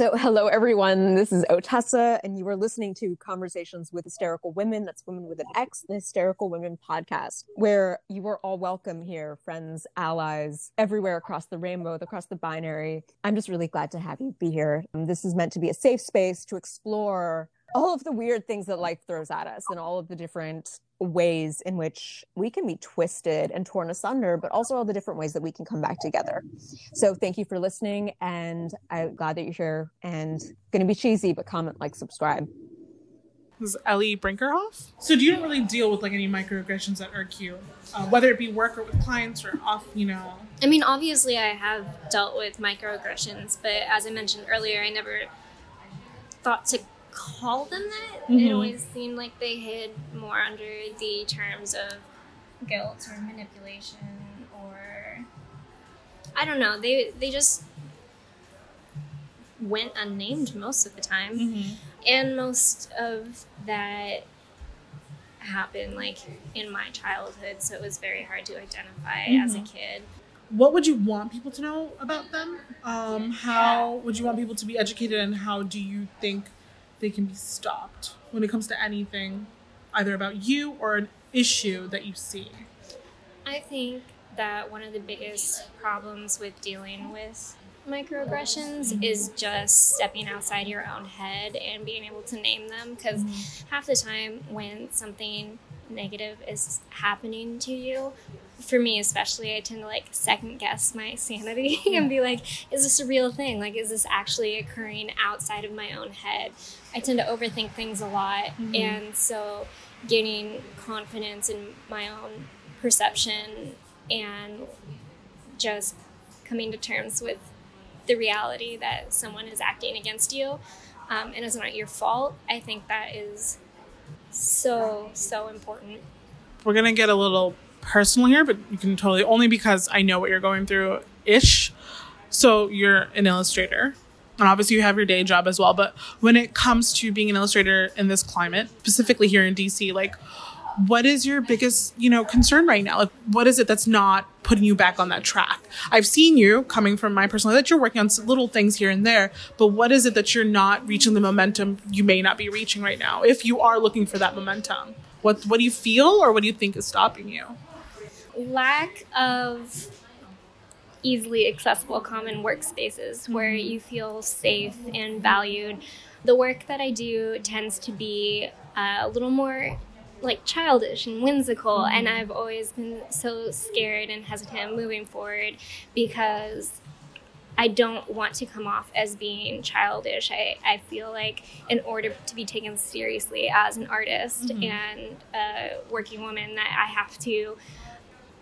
So, hello everyone. This is Otessa, and you are listening to Conversations with Hysterical Women. That's Women with an X, the Hysterical Women podcast, where you are all welcome here, friends, allies, everywhere across the rainbow, across the binary. I'm just really glad to have you be here. This is meant to be a safe space to explore all of the weird things that life throws at us and all of the different ways in which we can be twisted and torn asunder, but also all the different ways that we can come back together. So thank you for listening, and I'm glad that you're here. And going to be cheesy, but comment, like, subscribe. This is Ellie Brinkerhoff. So do you don't really deal with like any microaggressions that irk you, uh, whether it be work or with clients or off, you know? I mean, obviously, I have dealt with microaggressions, but as I mentioned earlier, I never thought to call them that. Mm-hmm. It always seemed like they hid more under the terms of guilt or manipulation or I don't know. They they just went unnamed most of the time, mm-hmm. and most of that happened like in my childhood, so it was very hard to identify mm-hmm. as a kid. What would you want people to know about them? Um, how would you want people to be educated, and how do you think they can be stopped when it comes to anything, either about you or an issue that you see? I think that one of the biggest problems with dealing with microaggressions is just stepping outside your own head and being able to name them because mm-hmm. half the time when something negative is happening to you for me especially i tend to like second guess my sanity and be like is this a real thing? Like is this actually occurring outside of my own head? I tend to overthink things a lot. Mm-hmm. and so gaining confidence in my own perception and just coming to terms with the reality that someone is acting against you um, and it's not your fault i think that is so so important. We're gonna get a little personal here, but you can totally only because I know what you're going through ish. So you're an illustrator. And obviously you have your day job as well. But when it comes to being an illustrator in this climate, specifically here in DC, like what is your biggest, you know, concern right now? Like what is it that's not putting you back on that track? I've seen you coming from my personal that you're working on little things here and there, but what is it that you're not reaching the momentum you may not be reaching right now if you are looking for that momentum? What what do you feel or what do you think is stopping you? Lack of easily accessible common workspaces where mm-hmm. you feel safe and valued. The work that I do tends to be uh, a little more like childish and whimsical mm-hmm. and I've always been so scared and hesitant moving forward because I don't want to come off as being childish. I, I feel like in order to be taken seriously as an artist mm-hmm. and a working woman that I have to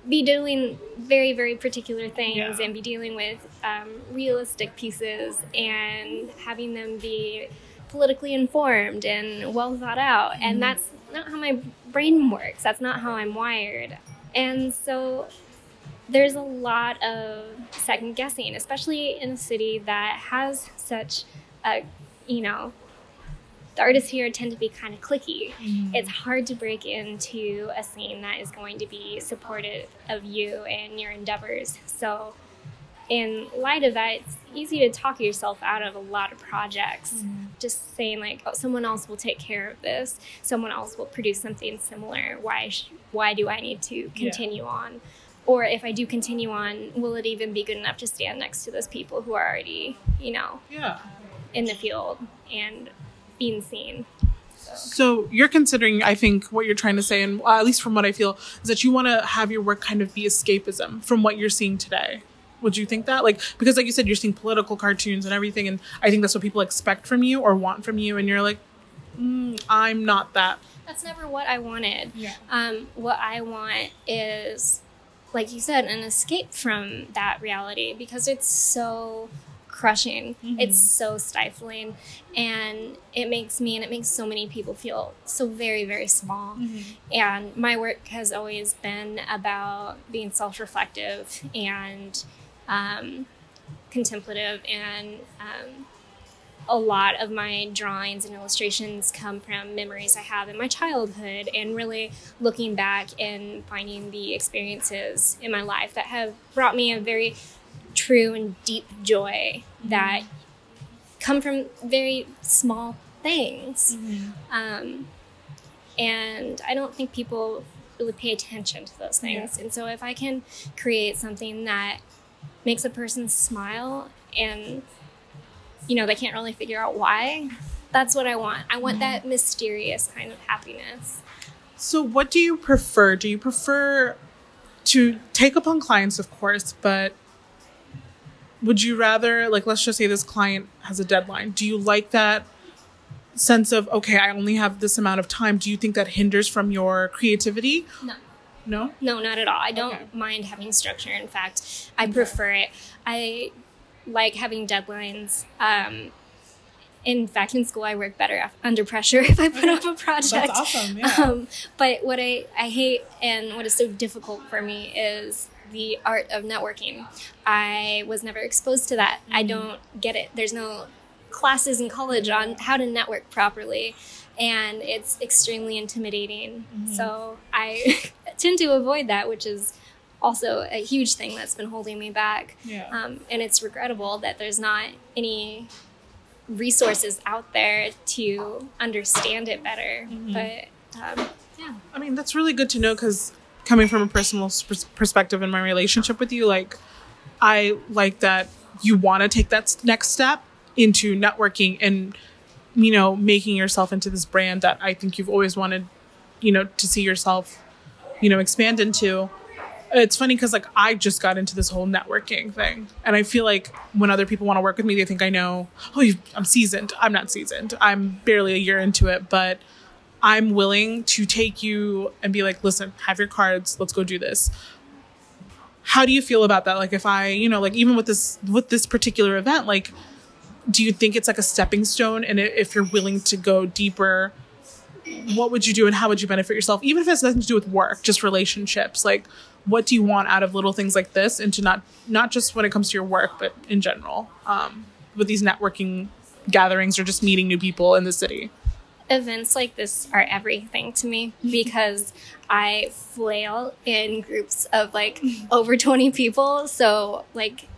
be doing very very particular things yeah. and be dealing with um, realistic pieces and having them be politically informed and well thought out mm-hmm. and that's not how my brain works that's not how i'm wired and so there's a lot of second guessing especially in a city that has such a you know the artists here tend to be kind of cliquey. Mm-hmm. It's hard to break into a scene that is going to be supportive of you and your endeavors. So, in light of that, it's easy to talk yourself out of a lot of projects. Mm-hmm. Just saying like, "Oh, someone else will take care of this. Someone else will produce something similar. Why? Sh- why do I need to continue yeah. on?" Or if I do continue on, will it even be good enough to stand next to those people who are already, you know, yeah. in the field and being seen. So. you're considering, I think, what you're trying to say, and uh, at least from what I feel, is that you want to have your work kind of be escapism from what you're seeing today. Would you think that? Like, because like you said, you're seeing political cartoons and everything, and I think that's what people expect from you or want from you, and you're like, mm, I'm not that. That's never what I wanted. Yeah. Um, what I want is, like you said, an escape from that reality because it's so crushing. Mm-hmm. It's so stifling. And it makes me and it makes so many people feel so very, very small. Mm-hmm. And my work has always been about being self reflective and um, contemplative. And um, a lot of my drawings and illustrations come from memories I have in my childhood and really looking back and finding the experiences in my life that have brought me a very true and deep joy that come from very small things. Um, and I don't think people really pay attention to those things. And so if I can create something that makes a person smile and you know they can't really figure out why, that's what I want. I want that mysterious kind of happiness. So, what do you prefer? Do you prefer to take upon clients, of course, but would you rather, like, let's just say this client has a deadline? Do you like that sense of, okay, I only have this amount of time? Do you think that hinders from your creativity? No. No? No, not at all. I don't Okay. mind having structure. In fact, I prefer it. I like having deadlines. Um, in fact, in school, I work better under pressure if I put up a project. That's awesome. Yeah. Um, but what I, I hate and what is so difficult for me is the art of networking. I was never exposed to that. I don't get it. There's no classes in college on how to network properly, and it's extremely intimidating. So I tend to avoid that, which is also a huge thing that's been holding me back. yeah. Um, and it's regrettable that there's not any resources out there to understand it better. But um, yeah. I mean, that's really good to know because coming from a personal perspective in my relationship with you, like, I like that you want to take that next step into networking and, you know, making yourself into this brand that I think you've always wanted, you know, to see yourself, you know, expand into. It's funny because, like, I just got into this whole networking thing. And I feel like when other people want to work with me, they think I know, oh, I'm seasoned. I'm not seasoned. I'm barely a year into it, but I'm willing to take you and be like, listen, have your cards, let's go do this. How do you feel about that? Like if I, you know, like even with this with this particular event, like do you think it's like a stepping stone and if you're willing to go deeper, what would you do and how would you benefit yourself? Even if it has nothing to do with work, just relationships. Like what do you want out of little things like this and to not not just when it comes to your work, but in general. Um, with these networking gatherings or just meeting new people in the city. Events like this are everything to me because I flail in groups of like over 20 people. So, like,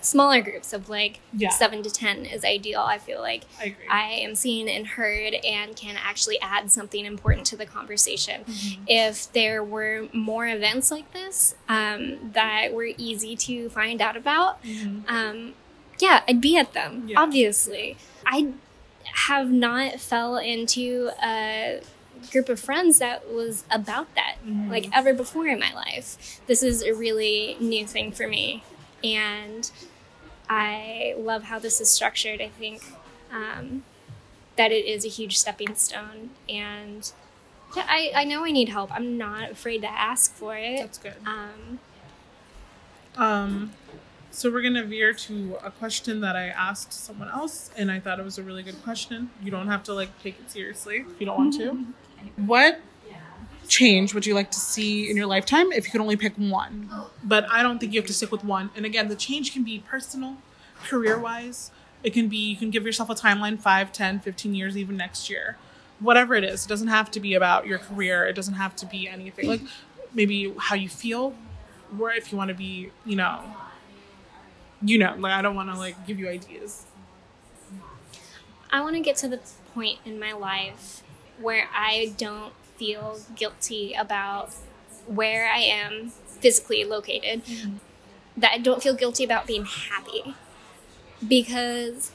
smaller groups of like Yeah. seven to 10 is ideal. I feel like I. I am seen and heard and can actually add something important to the conversation. If there were more events like this um, that were easy to find out about, um, yeah, I'd be at them, Yeah. obviously. I have not fell into a group of friends that was about that like ever before in my life. This is a really new thing for me. And I love how this is structured. I think um, that it is a huge stepping stone. And yeah, I, I know I need help. I'm not afraid to ask for it. That's good. Um, Um, so we're gonna veer to a question that I asked someone else, and I thought it was a really good question. You don't have to like take it seriously if you don't want to. Mm-hmm. What change would you like to see in your lifetime if you could only pick one? But I don't think you have to stick with one. And again, the change can be personal, career wise. It can be you can give yourself a timeline 5, 10, 15 years, even next year. Whatever it is, it doesn't have to be about your career. It doesn't have to be anything. Like maybe how you feel, or if you want to be, you know, you know, like I don't want to like give you ideas. I want to get to the point in my life where I don't feel guilty about where I am physically located. That I don't feel guilty about being happy. Because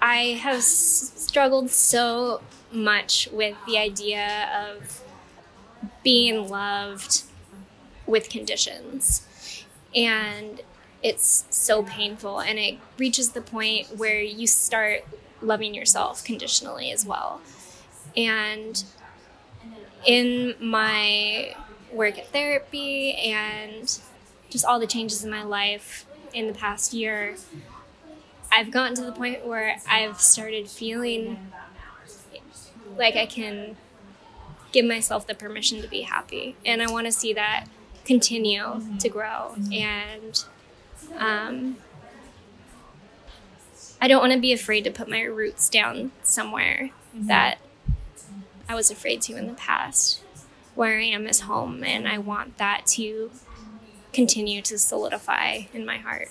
I have s- struggled so much with the idea of being loved with conditions. And it's so painful and it reaches the point where you start loving yourself conditionally as well. And in my work at therapy and just all the changes in my life in the past year, I've gotten to the point where I've started feeling like I can give myself the permission to be happy. And I want to see that continue to grow. And um, I don't want to be afraid to put my roots down somewhere that I was afraid to in the past, where I am is home. And I want that to continue to solidify in my heart.